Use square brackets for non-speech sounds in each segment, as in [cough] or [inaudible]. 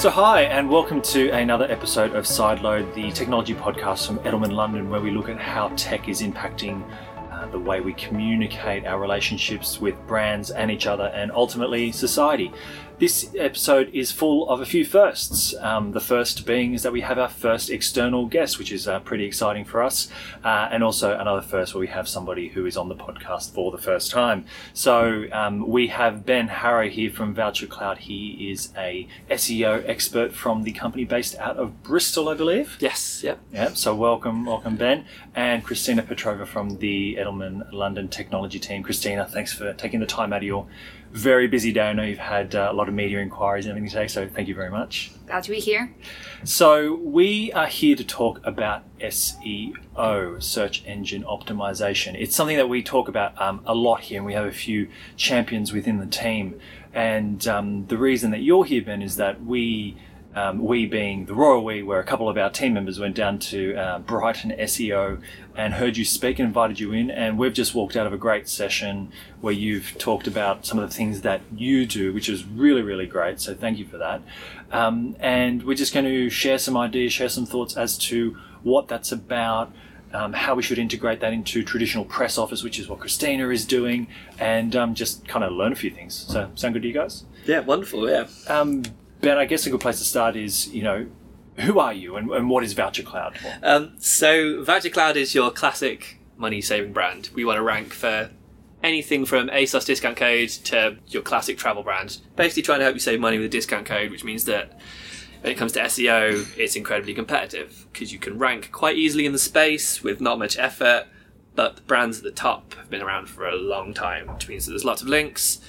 So, hi, and welcome to another episode of Sideload, the technology podcast from Edelman London, where we look at how tech is impacting uh, the way we communicate our relationships with brands and each other, and ultimately society. This episode is full of a few firsts. Um, the first being is that we have our first external guest, which is uh, pretty exciting for us, uh, and also another first where we have somebody who is on the podcast for the first time. So um, we have Ben Harrow here from Voucher Cloud. He is a SEO expert from the company based out of Bristol, I believe. Yes, yep. Yeah, so welcome, welcome, Ben. And Christina Petrova from the Edelman London technology team. Christina, thanks for taking the time out of your very busy day. I know you've had uh, a lot of media inquiries and everything today, so thank you very much. Glad to be here. So, we are here to talk about SEO, search engine optimization. It's something that we talk about um, a lot here, and we have a few champions within the team. And um, the reason that you're here, Ben, is that we um, we being the Royal We, where a couple of our team members went down to uh, Brighton SEO and heard you speak and invited you in. And we've just walked out of a great session where you've talked about some of the things that you do, which is really, really great. So thank you for that. Um, and we're just going to share some ideas, share some thoughts as to what that's about. Um, how we should integrate that into traditional press office, which is what Christina is doing, and um, just kind of learn a few things. So, sound good to you guys? Yeah, wonderful, yeah. Um, Ben, I guess a good place to start is, you know, who are you and, and what is Voucher Cloud? Um, so, Voucher Cloud is your classic money saving brand. We want to rank for anything from ASOS discount code to your classic travel brand. Basically, trying to help you save money with a discount code, which means that when it comes to SEO, it's incredibly competitive because you can rank quite easily in the space with not much effort. But the brands at the top have been around for a long time, which means that there's lots of links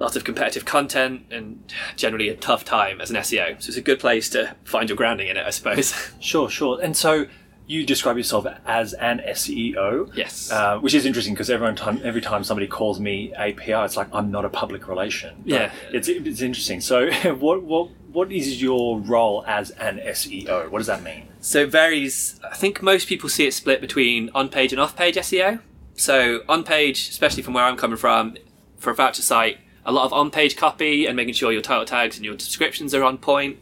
lots of competitive content and generally a tough time as an SEO. So it's a good place to find your grounding in it, I suppose. [laughs] Sure, sure. And so you describe yourself as an SEO. Yes. Uh, which is interesting because every time every time somebody calls me a PR, it's like I'm not a public relation. But Yeah. It's it's interesting. So [laughs] what what what is your role as an SEO? What does that mean? So it varies. I think most people see it split between on-page and off-page SEO. So on-page, especially from where I'm coming from, for a voucher site, a lot of on-page copy and making sure your title tags and your descriptions are on point.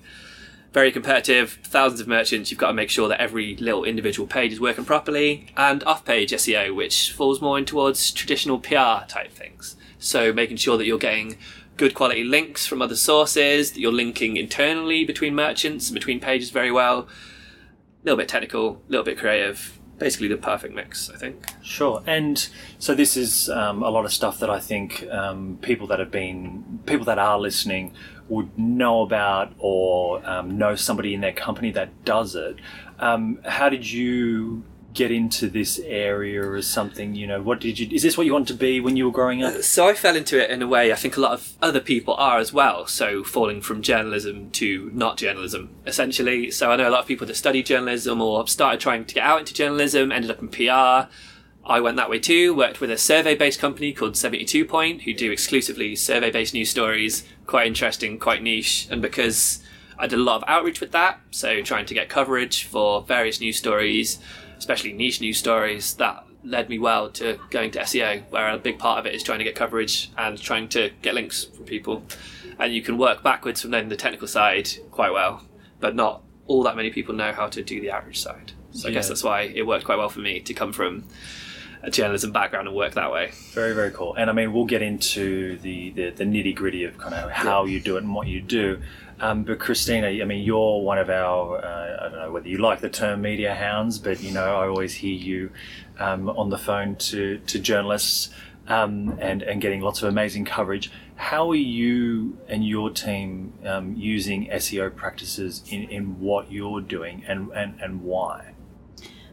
Very competitive, thousands of merchants. You've got to make sure that every little individual page is working properly. And off-page SEO, which falls more in towards traditional PR type things. So making sure that you're getting good quality links from other sources, that you're linking internally between merchants and between pages very well. A little bit technical, a little bit creative. Basically, the perfect mix, I think. Sure. And so this is um, a lot of stuff that I think um, people that have been people that are listening would know about or um, know somebody in their company that does it. Um, how did you get into this area or something? You know, what did you? Is this what you wanted to be when you were growing up? So I fell into it in a way I think a lot of other people are as well. So falling from journalism to not journalism, essentially. So I know a lot of people that study journalism or started trying to get out into journalism, ended up in PR. I went that way too, worked with a survey based company called 72 Point, who do exclusively survey based news stories. Quite interesting, quite niche. And because I did a lot of outreach with that, so trying to get coverage for various news stories, especially niche news stories, that led me well to going to SEO, where a big part of it is trying to get coverage and trying to get links from people. And you can work backwards from then the technical side quite well, but not all that many people know how to do the average side. So I guess that's why it worked quite well for me to come from a journalism background and work that way. Very, very cool. And I mean, we'll get into the, the, the nitty gritty of kind of how you do it and what you do. Um, but Christina, I mean, you're one of our, uh, I don't know whether you like the term media hounds, but you know, I always hear you um, on the phone to, to journalists um, and, and getting lots of amazing coverage. How are you and your team um, using SEO practices in, in what you're doing and, and, and why?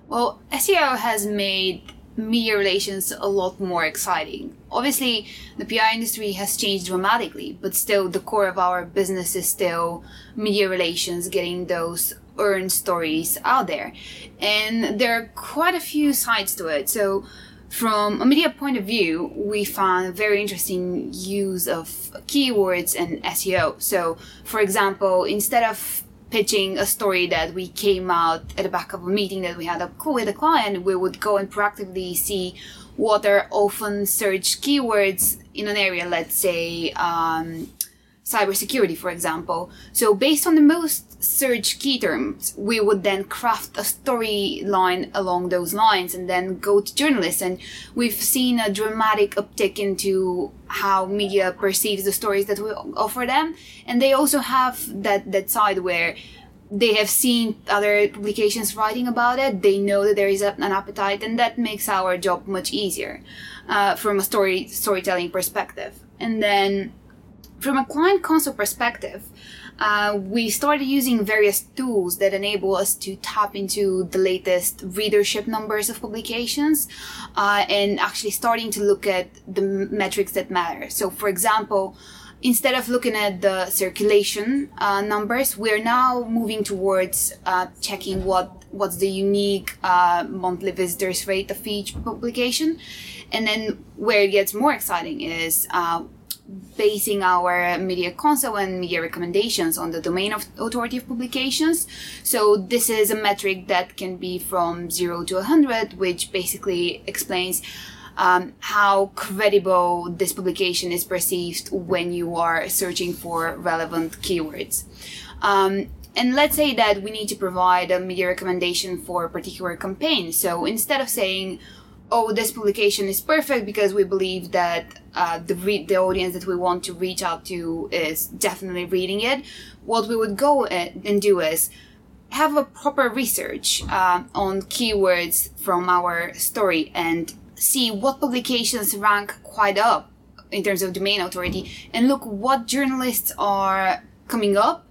Well, SEO has made media relations a lot more exciting. Obviously, the PR industry has changed dramatically, but still, the core of our business is still media relations, getting those earned stories out there. And there are quite a few sides to it. So, from a media point of view, we found very interesting use of keywords and SEO. So, for example, instead of pitching a story that we came out at the back of a meeting that we had a with a client, we would go and proactively see what are often searched keywords in an area, let's say um, cybersecurity, for example. So, based on the most search key terms, we would then craft a storyline along those lines and then go to journalists. And we've seen a dramatic uptick into how media perceives the stories that we offer them. And they also have that, that side where they have seen other publications writing about it. They know that there is a, an appetite, and that makes our job much easier uh, from a story storytelling perspective. And then from a client console perspective, uh, we started using various tools that enable us to tap into the latest readership numbers of publications uh, and actually starting to look at the metrics that matter. So, for example, instead of looking at the circulation uh, numbers, we're now moving towards uh, checking what what's the unique uh, monthly visitors rate of each publication, and then where it gets more exciting is uh, basing our media console and media recommendations on the domain of authority of publications. So this is a metric that can be from zero to 100, which basically explains um, how credible this publication is perceived when you are searching for relevant keywords. Um, and let's say that we need to provide a media recommendation for a particular campaign. So instead of saying, oh, this publication is perfect because we believe that uh, the re- the audience that we want to reach out to is definitely reading it. What we would go and do is have a proper research uh, on keywords from our story and see what publications rank quite up in terms of domain authority and look what journalists are coming up.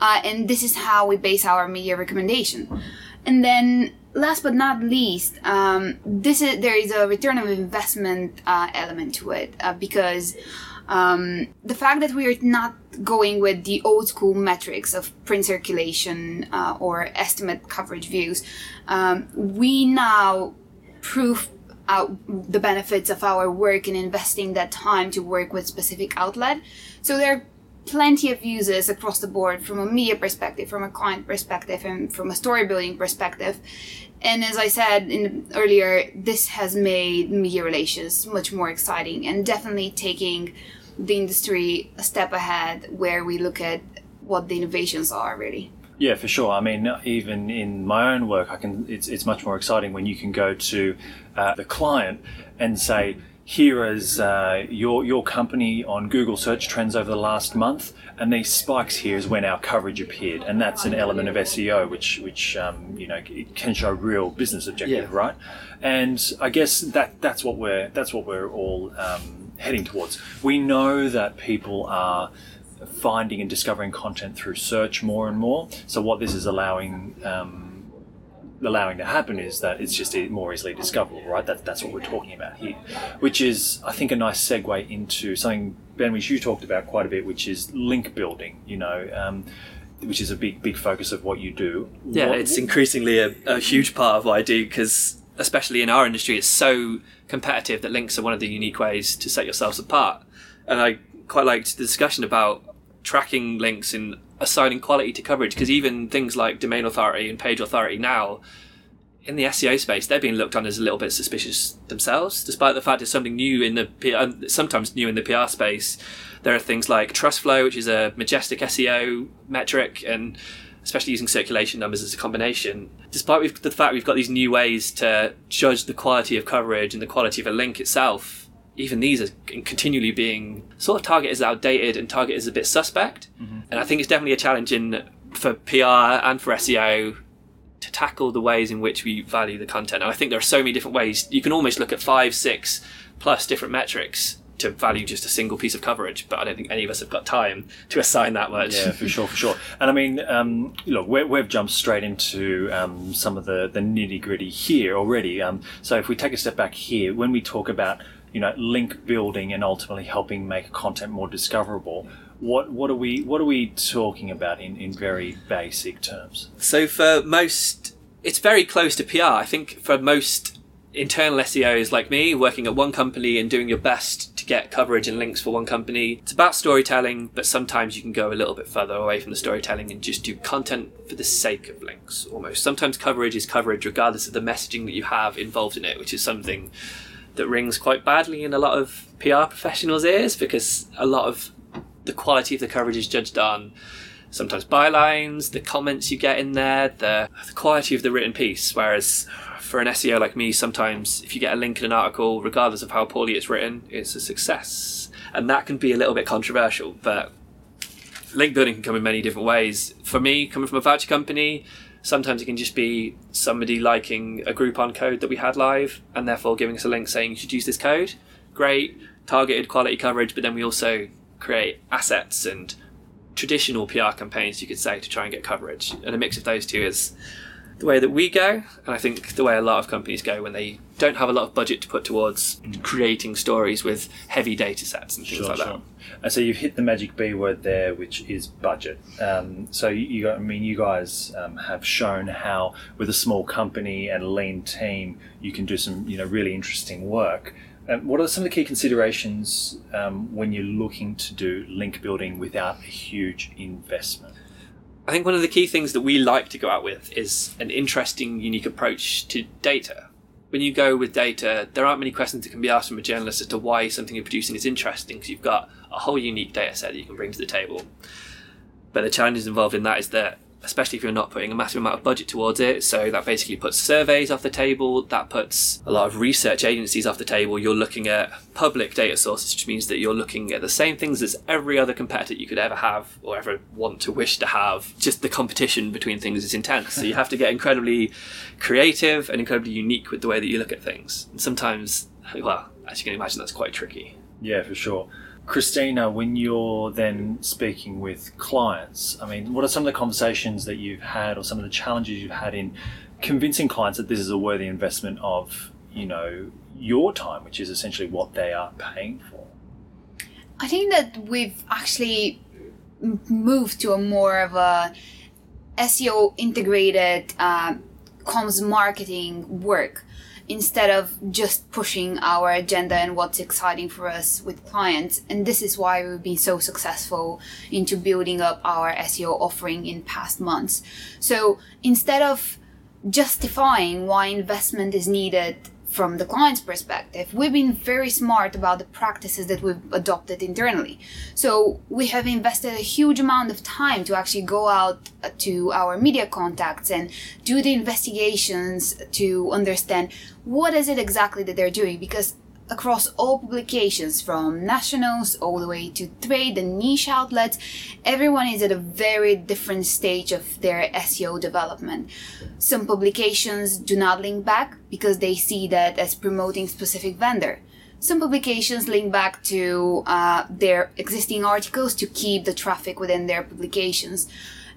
Uh, and this is how we base our media recommendation. And then last but not least, um, this is there is a return of investment uh, element to it uh, because um, the fact that we are not going with the old school metrics of print circulation uh, or estimate coverage views, um, we now prove out the benefits of our work in investing that time to work with specific outlet. So there are plenty of uses across the board from a media perspective, from a client perspective, and from a story building perspective. And as I said in, earlier, this has made media relations much more exciting and definitely taking the industry a step ahead where we look at what the innovations are really. Yeah, for sure. I mean, even in my own work, I can. It's it's much more exciting when you can go to uh, the client and say, "Here is uh, your your company on Google search trends over the last month, and these spikes here is when our coverage appeared, and that's an element of SEO, which which um, you know can show real business objective, Yeah. right? And I guess that that's what we're that's what we're all um, heading towards. We know that people are finding and discovering content through search more and more. So what this is allowing um, allowing to happen is that it's just more easily discoverable, right? That's that's what we're talking about here, which is I think a nice segue into something Ben, which you talked about quite a bit, which is link building. You know. Um, which is a big, big focus of what you do. Yeah, What- it's increasingly a, a huge part of what I do because, especially in our industry, it's so competitive that links are one of the unique ways to set yourselves apart. And I quite liked the discussion about tracking links and assigning quality to coverage because even things like domain authority and page authority now, in the SEO space, they're being looked on as a little bit suspicious themselves, despite the fact it's something new in the P- uh, sometimes new in the PR space. There are things like trust flow, which is a majestic SEO metric, and especially using circulation numbers as a combination. Despite the fact we've got these new ways to judge the quality of coverage and the quality of a link itself, even these are continually being sort of target is outdated and target is a bit suspect. And I think it's definitely a challenge in for PR and for SEO to tackle the ways in which we value the content. And I think there are so many different ways. You can almost look at five, six plus different metrics to value just a single piece of coverage, but I don't think any of us have got time to assign that much. Yeah, for sure, for sure. And I mean, um, look, we we've jumped straight into um, some of the, the nitty gritty here already. Um, so if we take a step back here, when we talk about you know link building and ultimately helping make content more discoverable, what what are we what are we talking about in, in very basic terms? So for most, it's very close to PR. I think for most internal SEOs like me, working at one company and doing your best to get coverage and links for one company, it's about storytelling, but sometimes you can go a little bit further away from the storytelling and just do content for the sake of links almost. Sometimes coverage is coverage regardless of the messaging that you have involved in it, which is something that rings quite badly in a lot of PR professionals' ears because a lot of the quality of the coverage is judged on sometimes bylines, the comments you get in there, the, the quality of the written piece. Whereas for an SEO like me, sometimes if you get a link in an article, regardless of how poorly it's written, it's a success. And that can be a little bit controversial, but link building can come in many different ways. For me, coming from a voucher company, sometimes it can just be somebody liking a Groupon code that we had live and therefore giving us a link saying you should use this code. Great, targeted quality coverage, but then we also create assets and traditional PR campaigns, you could say, to try and get coverage. And a mix of those two is the way that we go, and I think the way a lot of companies go when they don't have a lot of budget to put towards creating stories with heavy data sets and things Sure, like sure. that. And so you've hit the magic B word there, which is budget. Um, so you, you, I mean, you guys um, have shown how, with a small company and a lean team, you can do some, you know, really interesting work. Um, what are some of the key considerations um, when you're looking to do link building without a huge investment? I think one of the key things that we like to go out with is an interesting, unique approach to data. When you go with data, there aren't many questions that can be asked from a journalist as to why something you're producing is interesting because you've got a whole unique data set that you can bring to the table. But the challenges involved in that is that, especially if you're not putting a massive amount of budget towards it, so that basically puts surveys off the table, that puts a lot of research agencies off the table. You're looking at public data sources, which means that you're looking at the same things as every other competitor you could ever have or ever want to wish to have. Just the competition between things is intense. So you have to get incredibly creative and incredibly unique with the way that you look at things. And sometimes, well, as you can imagine, that's quite tricky. Yeah, for sure. Christina, when you're then speaking with clients, I mean, what are some of the conversations that you've had or some of the challenges you've had in convincing clients that this is a worthy investment of, you know, your time, which is essentially what they are paying for? I think that we've actually moved to a more of a SEO integrated uh, comms marketing work instead of just pushing our agenda and what's exciting for us with clients. And this is why we've been so successful into building up our SEO offering in past months. So instead of justifying why investment is needed from the client's perspective, we've been very smart about the practices that we've adopted internally. So we have invested a huge amount of time to actually go out uh, to our media contacts and do the investigations to understand what is it exactly that they're doing because across all publications from nationals all the way to trade and niche outlets everyone is at a very different stage of their SEO development. Some publications do not link back because they see that as promoting specific vendor. Some publications link back to uh, their existing articles to keep the traffic within their publications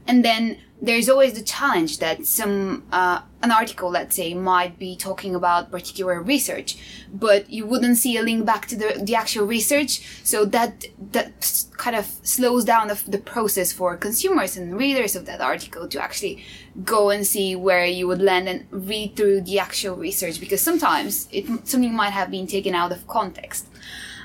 and then there's always the challenge that some uh, an article let's say might be talking about particular research but you wouldn't see a link back to the, the actual research so that that kind of slows down the, the process for consumers and readers of that article to actually go and see where you would land and read through the actual research because sometimes it something might have been taken out of context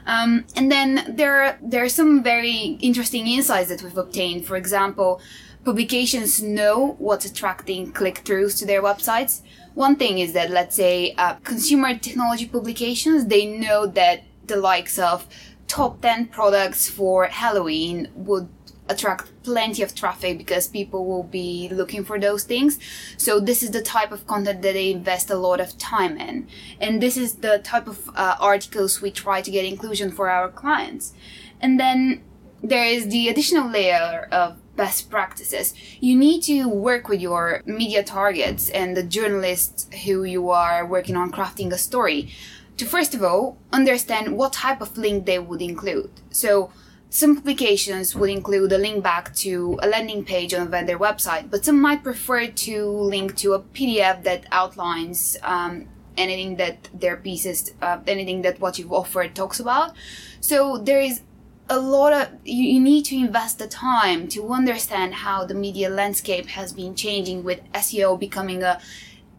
um, and then there are, there are some very interesting insights that we've obtained. For example, publications know what's attracting click-throughs to their websites. One thing is that, let's say, uh, consumer technology publications, they know that the likes of top 10 products for Halloween would attract plenty of traffic because people will be looking for those things. So this is the type of content that they invest a lot of time in. And this is the type of uh, articles we try to get inclusion for our clients. And then there is the additional layer of best practices. You need to work with your media targets and the journalists who you are working on crafting a story to first of all understand what type of link they would include. So some publications would include a link back to a landing page on a vendor website, but some might prefer to link to a PDF that outlines um, anything that their pieces, uh, anything that what you've offered talks about. So there is a lot of you, you need to invest the time to understand how the media landscape has been changing with SEO becoming a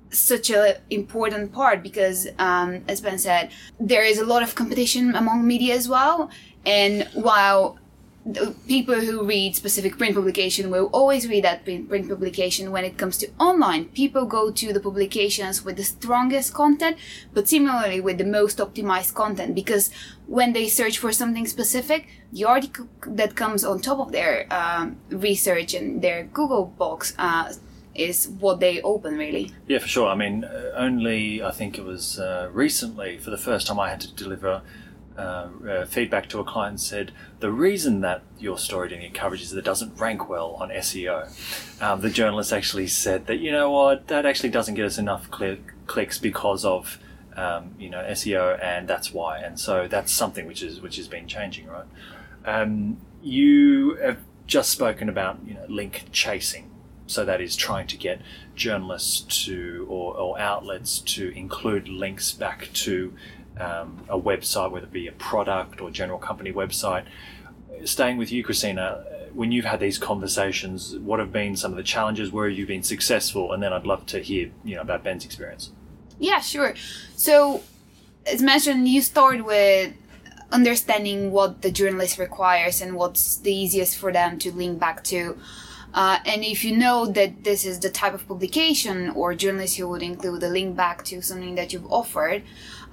such a important part because um, as ben said there is a lot of competition among media as well. And while people who read specific print publication will always read that print publication when it comes to online people go to the publications with the strongest content but similarly with the most optimized content because when they search for something specific the article that comes on top of their um, research and their google box uh, is what they open really Yeah, for sure. I mean, uh, only I think it was uh, recently, for the first time, I had to deliver uh, uh, feedback to a client and said the reason that your story didn't get coverage is that it doesn't rank well on SEO. Um, the journalist actually said that you know what that actually doesn't get us enough cli clicks because of um, you know SEO, and that's why. And so that's something which is which has been changing, right? Um, you have just spoken about you know link chasing. So that is trying to get journalists to or, or outlets to include links back to um, a website, whether it be a product or general company website. Staying with you, Christina, when you've had these conversations, what have been some of the challenges? Where have you been successful? And then I'd love to hear, you know, about Ben's experience. Yeah, sure. So, as mentioned, you start with understanding what the journalist requires and what's the easiest for them to link back to. Uh, and if you know that this is the type of publication or journalist who would include a link back to something that you've offered,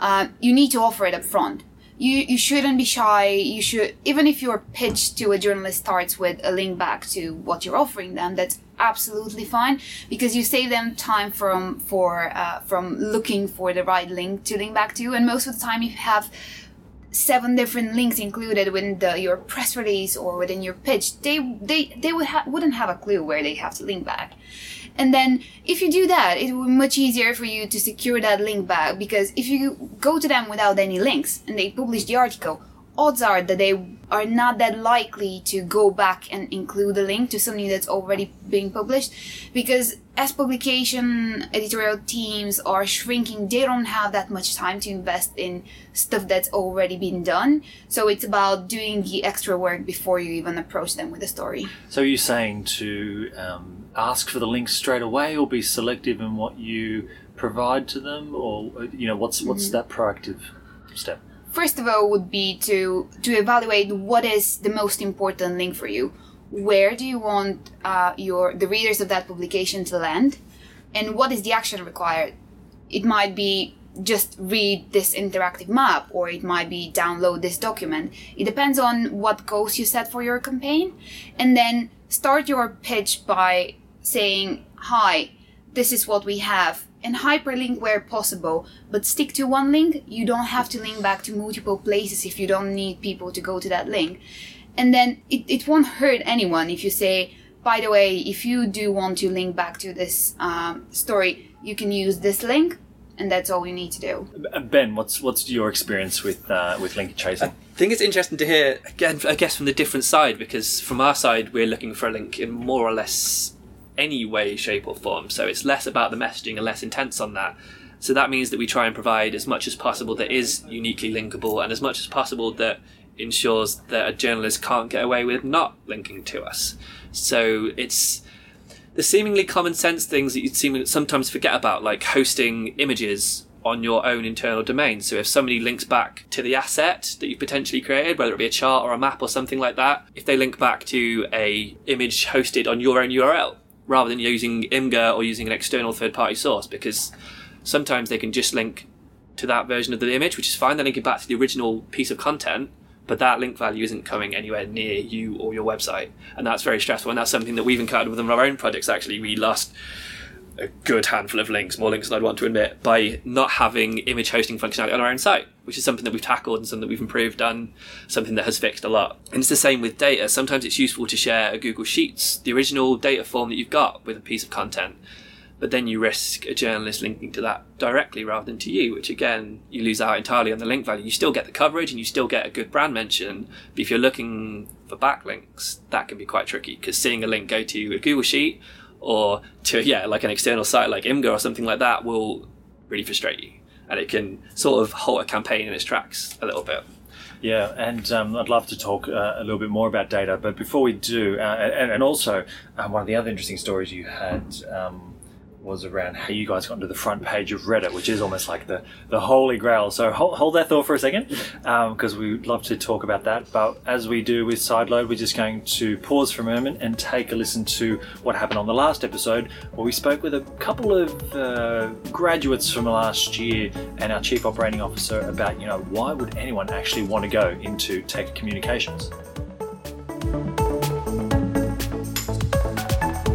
uh, you need to offer it up front. You, you shouldn't be shy. You should, even if your pitch to a journalist starts with a link back to what you're offering them, that's absolutely fine because you save them time from for uh, from looking for the right link to link back to. And most of the time, you have seven different links included within the, your press release or within your pitch, they they they would ha- wouldn't have a clue where they have to link back. And then if you do that, it will be much easier for you to secure that link back because if you go to them without any links and they publish the article, odds are that they are not that likely to go back and include a link to something that's already being published because as publication editorial teams are shrinking they don't have that much time to invest in stuff that's already been done. So it's about doing the extra work before you even approach them with a story. So you're saying to um, ask for the links straight away, or be selective in what you provide to them, or you know, what's what's that proactive step? first of all would be to to evaluate what is the most important link for you. Where do you want uh, your the readers of that publication to land? And what is the action required? It might be just read this interactive map or it might be download this document. It depends on what goals you set for your campaign. And then start your pitch by saying hi this is what we have and hyperlink where possible but stick to one link you don't have to link back to multiple places if you don't need people to go to that link and then it, it won't hurt anyone if you say by the way if you do want to link back to this um, story you can use this link and that's all you need to do Uh, Ben, what's what's your experience with uh, with link chasing? I think it's interesting to hear again. I guess from the different side because from our side we're looking for a link in more or less any way, shape, or form. So it's less about the messaging and less intense on that. So that means that we try and provide as much as possible that is uniquely linkable and as much as possible that ensures that a journalist can't get away with not linking to us. So it's the seemingly common sense things that you'd seem sometimes forget about, like hosting images on your own internal domain. So if somebody links back to the asset that you've potentially created, whether it be a chart or a map or something like that, if they link back to a image hosted on your own URL, rather than using Imgur or using an external third party source, because sometimes they can just link to that version of the image, which is fine. They're linking back to the original piece of content, but that link value isn't coming anywhere near you or your website, and that's very stressful. And that's something that we've encountered with our own projects. Actually, we lost a good handful of links, more links than I'd want to admit, by not having image hosting functionality on our own site, which is something that we've tackled and something that we've improved on, something that has fixed a lot. And it's the same with data. Sometimes it's useful to share a Google Sheets, the original data form that you've got with a piece of content, but then you risk a journalist linking to that directly rather than to you, which again, you lose out entirely on the link value. You still get the coverage and you still get a good brand mention, but if you're looking for backlinks, that can be quite tricky because seeing a link go to a Google Sheet or to yeah like an external site like Imgur or something like that will really frustrate you. And it can sort of halt a campaign in its tracks a little bit. Yeah, and um, I'd love to talk uh, a little bit more about data, but before we do, uh, and, and also um, one of the other interesting stories you had um, was around how you guys got into the front page of Reddit, which is almost like the, the holy grail. So hold, hold that thought for a second, because um, we'd love to talk about that. But as we do with Sideload, we're just going to pause for a moment and take a listen to what happened on the last episode, where we spoke with a couple of uh, graduates from last year and our chief operating officer about, you know, why would anyone actually want to go into tech communications?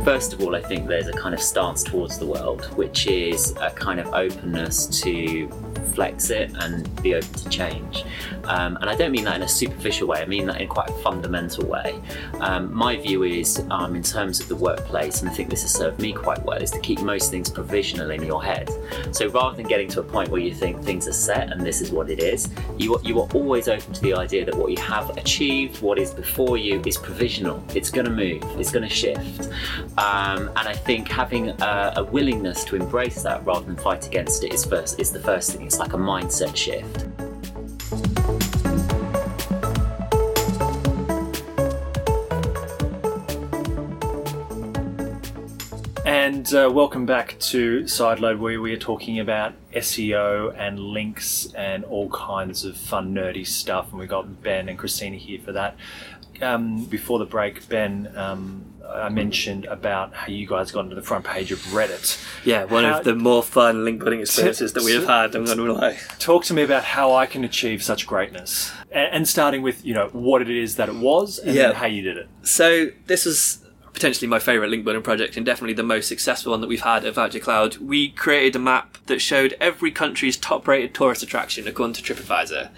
First of all, I think there's a kind of stance towards the world, which is a kind of openness to flex it and be open to change. Um, and I don't mean that in a superficial way, I mean that in quite a fundamental way. Um, my view is, um, in terms of the workplace, and I think this has served me quite well, is to keep most things provisional in your head. So rather than getting to a point where you think things are set and this is what it is, you, you are always open to the idea that what you have achieved, what is before you, is provisional. It's going to move, it's going to shift. Um, and I think having a, a willingness to embrace that rather than fight against it is first is the first thing. It's like a mindset shift. And uh, welcome back to Sideload, where we are talking about SEO and links and all kinds of fun, nerdy stuff. And we've got Ben and Christina here for that. Um, before the break, Ben, um, I mentioned about how you guys got into the front page of Reddit. Yeah, one how, of the more fun link building experiences that we have had. I'm going to lie. Talk to me about how I can achieve such greatness, and, and starting with you know what it is that it was, and yeah. how you did it. So this was potentially my favorite link building project and definitely the most successful one that we've had at Voucher Cloud. We created a map that showed every country's top rated tourist attraction according to TripAdvisor,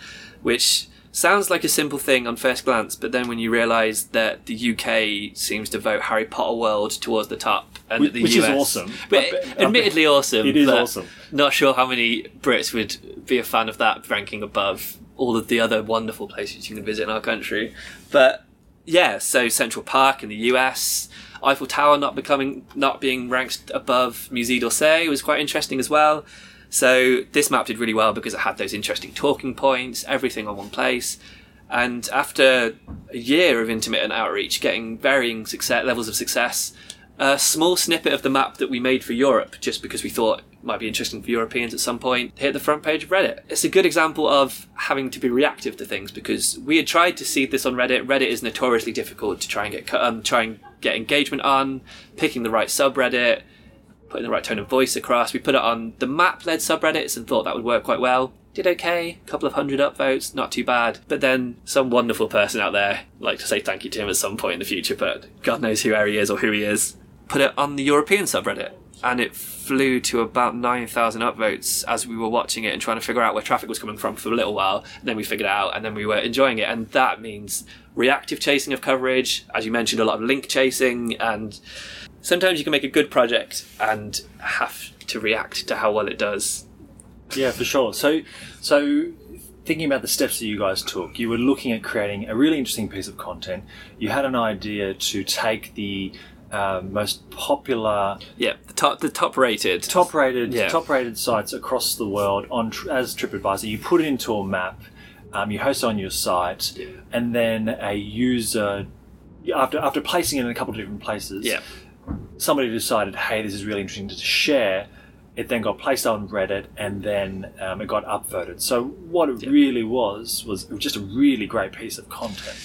which sounds like a simple thing on first glance, but then when you realise that the UK seems to vote Harry Potter World towards the top, and which, that the which US, is awesome, but admittedly awesome, it is awesome. Not sure how many Brits would be a fan of that ranking above all of the other wonderful places you can visit in our country, but yeah, so Central Park in the US. Eiffel Tower not becoming not being ranked above Musée d'Orsay was quite interesting as well. So this map did really well because it had those interesting talking points, everything on one place. And after a year of intermittent outreach, getting varying success, levels of success, a small snippet of the map that we made for Europe, just because we thought it might be interesting for Europeans at some point, hit the front page of Reddit. It's a good example of having to be reactive to things because we had tried to see this on Reddit. Reddit is notoriously difficult to try and get um, try and get engagement on, picking the right subreddit, putting the right tone of voice across. We put it on the map led subreddits and thought that would work quite well. Did okay, a couple of hundred upvotes, not too bad. But then some wonderful person out there, like to say thank you to him at some point in the future, but God knows who he is or who he is, put it on the European subreddit. And it flew to about 9,000 upvotes as we were watching it and trying to figure out where traffic was coming from for a little while. And then we figured it out and then we were enjoying it. And that means reactive chasing of coverage, as you mentioned, a lot of link chasing and sometimes you can make a good project and have to react to how well it does. Yeah, for sure. So, so thinking about the steps that you guys took, you were looking at creating a really interesting piece of content. You had an idea to take the uh, most popular, yeah, the top, the top rated, top rated, yeah. top rated sites across the world on as TripAdvisor. You put it into a map. Um, you host it on your site, yeah. and then a user after after placing it in a couple of different places. Yeah somebody decided, hey, this is really interesting to share. It then got placed on Reddit and then um, it got upvoted. So what it yeah. really was was just a really great piece of content.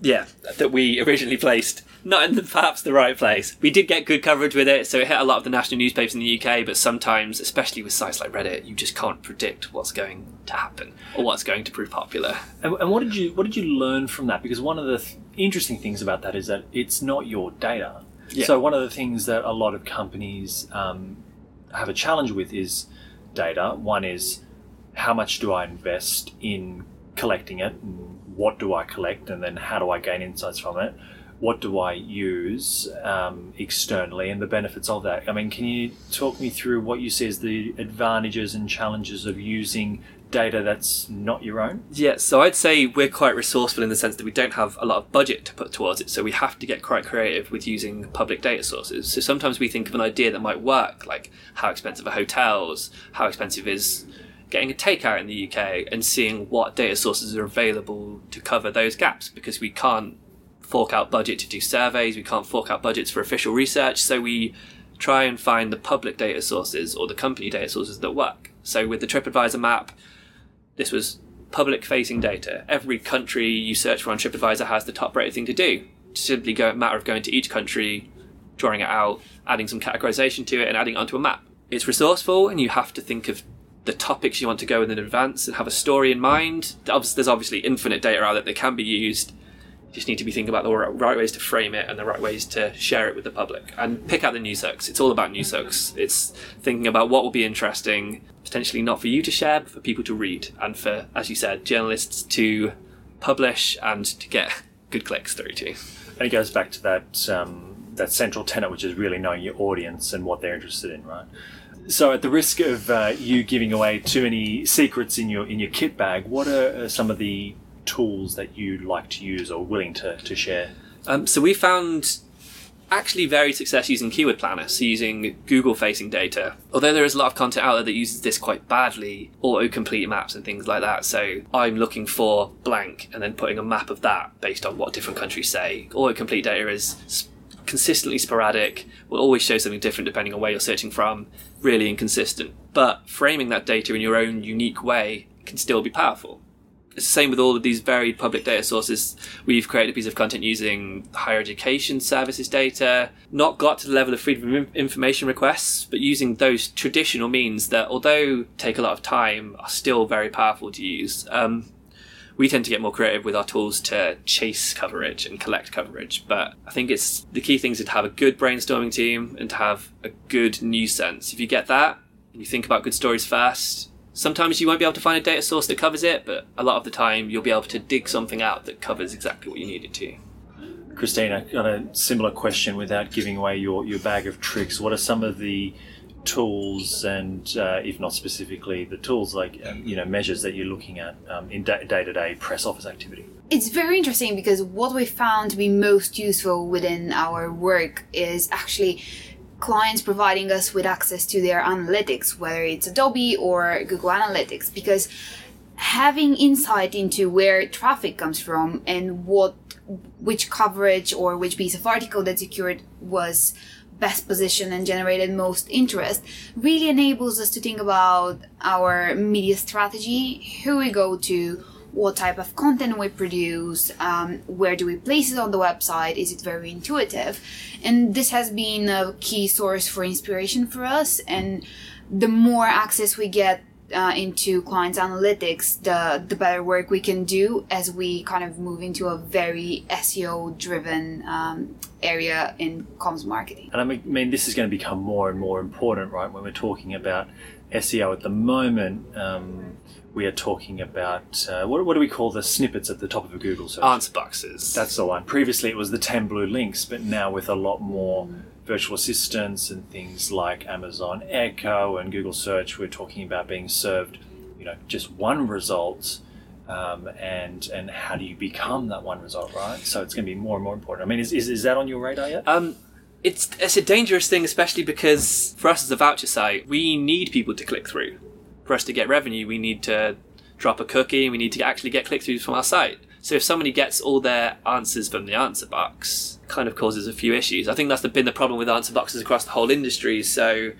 Yeah, that we originally placed not in the, perhaps the right place. We did get good coverage with it, so it hit a lot of the national newspapers in the UK. But sometimes, especially with sites like Reddit, you just can't predict what's going to happen or what's going to prove popular. And, and what did you what did you learn from that? Because one of the th- interesting things about that is that it's not your data yeah. So one of the things that a lot of companies um, have a challenge with is data. One is how much do I invest in collecting it? what do I collect? And then how do I gain insights from it? What do I use um, externally and the benefits of that? I mean, can you talk me through what you see as the advantages and challenges of using data that's not your own? Yeah, so I'd say we're quite resourceful in the sense that we don't have a lot of budget to put towards it, so we have to get quite creative with using public data sources. So sometimes we think of an idea that might work, like how expensive are hotels, how expensive is getting a takeout in the UK, and seeing what data sources are available to cover those gaps because we can't fork out budget to do surveys, we can't fork out budgets for official research, so we try and find the public data sources or the company data sources that work. So with the TripAdvisor map, this was public facing data. Every country you search for on TripAdvisor has the top rated thing to do. It's Simply go a matter of going to each country, drawing it out, adding some categorization to it, and adding it onto a map. It's resourceful, and you have to think of the topics you want to go with in advance and have a story in mind. There's obviously infinite data out that can be used. Just need to be thinking about the right ways to frame it and the right ways to share it with the public and pick out the news hooks. It's all about news hooks. It's thinking about what will be interesting, potentially not for you to share, but for people to read and for, as you said, journalists to publish and to get good clicks through to. And it goes back to that um, that central tenet, which is really knowing your audience and what they're interested in, right? So, at the risk of uh, you giving away too many secrets in your in your kit bag, what are some of the tools that you like to use or willing to, to share? Um, so we found actually very success using keyword planner, so using Google facing data. Although there is a lot of content out there that uses this quite badly, auto-complete maps and things like that. So I'm looking for blank and then putting a map of that based on what different countries say. Auto-complete data is consistently sporadic, will always show something different depending on where you're searching from, really inconsistent. But framing that data in your own unique way can still be powerful. Same with all of these varied public data sources. We've created a piece of content using higher education services data, not got to the level of freedom of information requests, but using those traditional means that, although take a lot of time, are still very powerful to use. Um, we tend to get more creative with our tools to chase coverage and collect coverage. But I think it's the key thing is to have a good brainstorming team and to have a good news sense. If you get that and you think about good stories first, sometimes you won't be able to find a data source that covers it, but a lot of the time you'll be able to dig something out that covers exactly what you need it to. Christina, got a similar question without giving away your, your bag of tricks. What are some of the tools and uh, if not specifically the tools like um, you know measures that you're looking at um, in day to day press office activity it's very interesting because what we found to be most useful within our work is actually clients providing us with access to their analytics whether it's adobe or google analytics because having insight into where traffic comes from and what which coverage or which piece of article that secured was best position and generated most interest really enables us to think about our media strategy, who we go to, what type of content we produce, um, where do we place it on the website, is it very intuitive? And this has been a key source for inspiration for us. And the more access we get uh, into clients analytics, the the better work we can do as we kind of move into a very SEO driven um, area in comms marketing. And I mean, this is going to become more and more important, right? When we're talking about SEO at the moment, um, we are talking about uh, what, what do we call the snippets at the top of a Google search? Answer boxes. That's the one. Previously, it was the ten blue links, but now with a lot more. Virtual assistants and things like Amazon Echo and Google Search, we're talking about being served, you know, just one result. Um, and and how do you become that one result, right? So it's going to be more and more important. I mean, is, is, is that on your radar yet? Um, it's it's a dangerous thing, especially because for us as a voucher site, we need people to click through. For us to get revenue, we need to drop a cookie. and We need to actually get click throughs from our site. So if somebody gets all their answers from the answer box, kind of causes a few issues. I think that's been the problem with answer boxes across the whole industry. So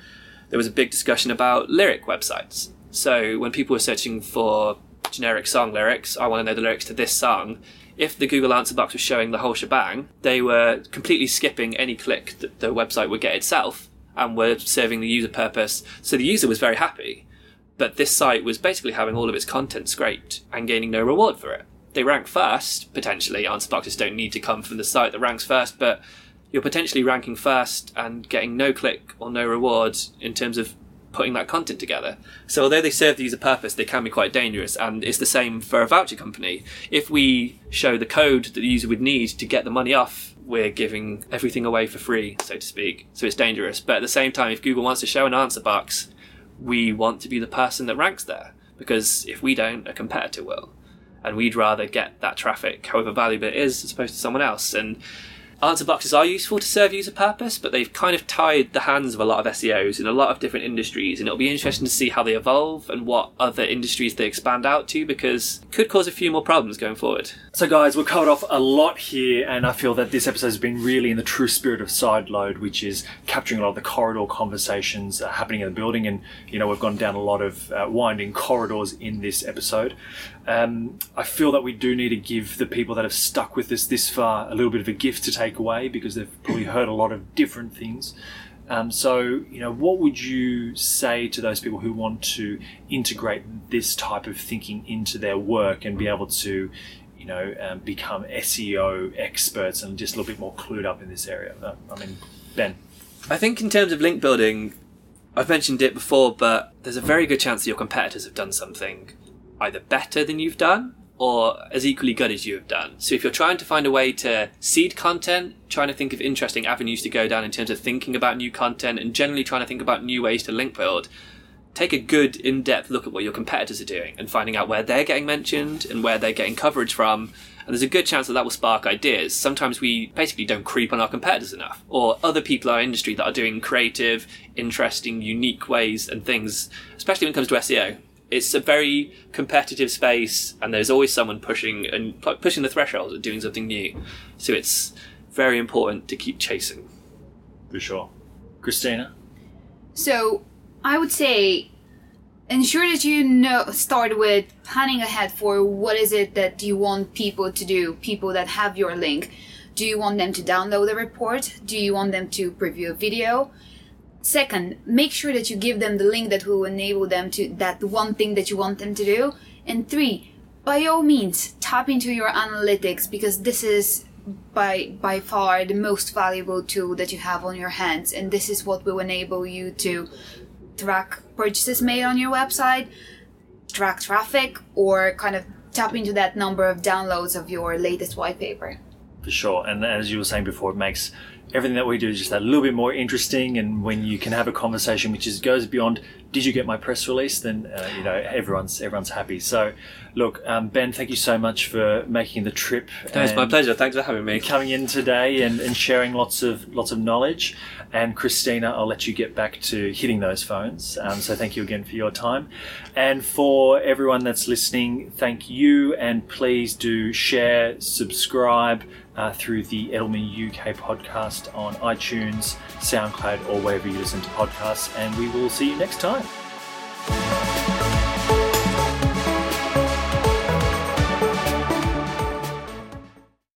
there was a big discussion about lyric websites. So when people were searching for generic song lyrics, I want to know the lyrics to this song. If the Google answer box was showing the whole shebang, they were completely skipping any click that the website would get itself and were serving the user purpose. So the user was very happy. But this site was basically having all of its content scraped and gaining no reward for it they rank first, potentially. Answer boxes don't need to come from the site that ranks first, but you're potentially ranking first and getting no click or no reward in terms of putting that content together. So although they serve the user purpose, they can be quite dangerous, and it's the same for a voucher company. If we show the code that the user would need to get the money off, we're giving everything away for free, so to speak. So it's dangerous. But at the same time, if Google wants to show an answer box, we want to be the person that ranks there. Because if we don't, a competitor will and we'd rather get that traffic, however valuable it is, as opposed to someone else. And answer boxes are useful to serve user purpose, but they've kind of tied the hands of a lot of SEOs in a lot of different industries, and it'll be interesting to see how they evolve and what other industries they expand out to because it could cause a few more problems going forward. So, guys, we've covered off a lot here, and I feel that this episode has been really in the true spirit of Sideload, which is capturing a lot of the corridor conversations happening in the building. And, you know, we've gone down a lot of uh, winding corridors in this episode. Um, I feel that we do need to give the people that have stuck with us this far a little bit of a gift to take away because they've probably heard a lot of different things. Um, so, you know, what would you say to those people who want to integrate this type of thinking into their work and be able to, you know, um, become SEO experts and just a little bit more clued up in this area? Uh, I mean, Ben. I think in terms of link building, I've mentioned it before, but there's a very good chance that your competitors have done something either better than you've done or as equally good as you have done. So if you're trying to find a way to seed content, trying to think of interesting avenues to go down in terms of thinking about new content and generally trying to think about new ways to link build, take a good in-depth look at what your competitors are doing and finding out where they're getting mentioned and where they're getting coverage from. And there's a good chance that that will spark ideas. Sometimes we basically don't creep on our competitors enough, or other people in our industry that are doing creative, interesting, unique ways and things, especially when it comes to SEO it's a very competitive space, and there's always someone pushing and pushing the threshold and doing something new. So it's very important to keep chasing. For sure, Christina. So I would say ensure that you know start with planning ahead for what is it that you want people to do people that have your link do you want them to download a report do you want them to preview a video Second, make sure that you give them the link that will enable them to that one thing that you want them to do. And three, by all means, tap into your analytics because this is by by far the most valuable tool that you have on your hands. And this is what will enable you to track purchases made on your website track traffic or kind of tap into that number of downloads of your latest white paper. For sure. And as you were saying before it makes everything that we do is just a little bit more interesting. And when you can have a conversation which is goes beyond, did you get my press release? Then uh, you know everyone's everyone's happy. So, look, um, Ben, thank you so much for making the trip. it's my pleasure. Thanks for having me. Coming in today and, and sharing lots of lots of knowledge. And Christina, I'll let you get back to hitting those phones. Um, so thank you again for your time. And for everyone that's listening, thank you. And please do share, subscribe uh, through the Edelman UK podcast on iTunes, SoundCloud, or wherever you listen to podcasts. And we will see you next time.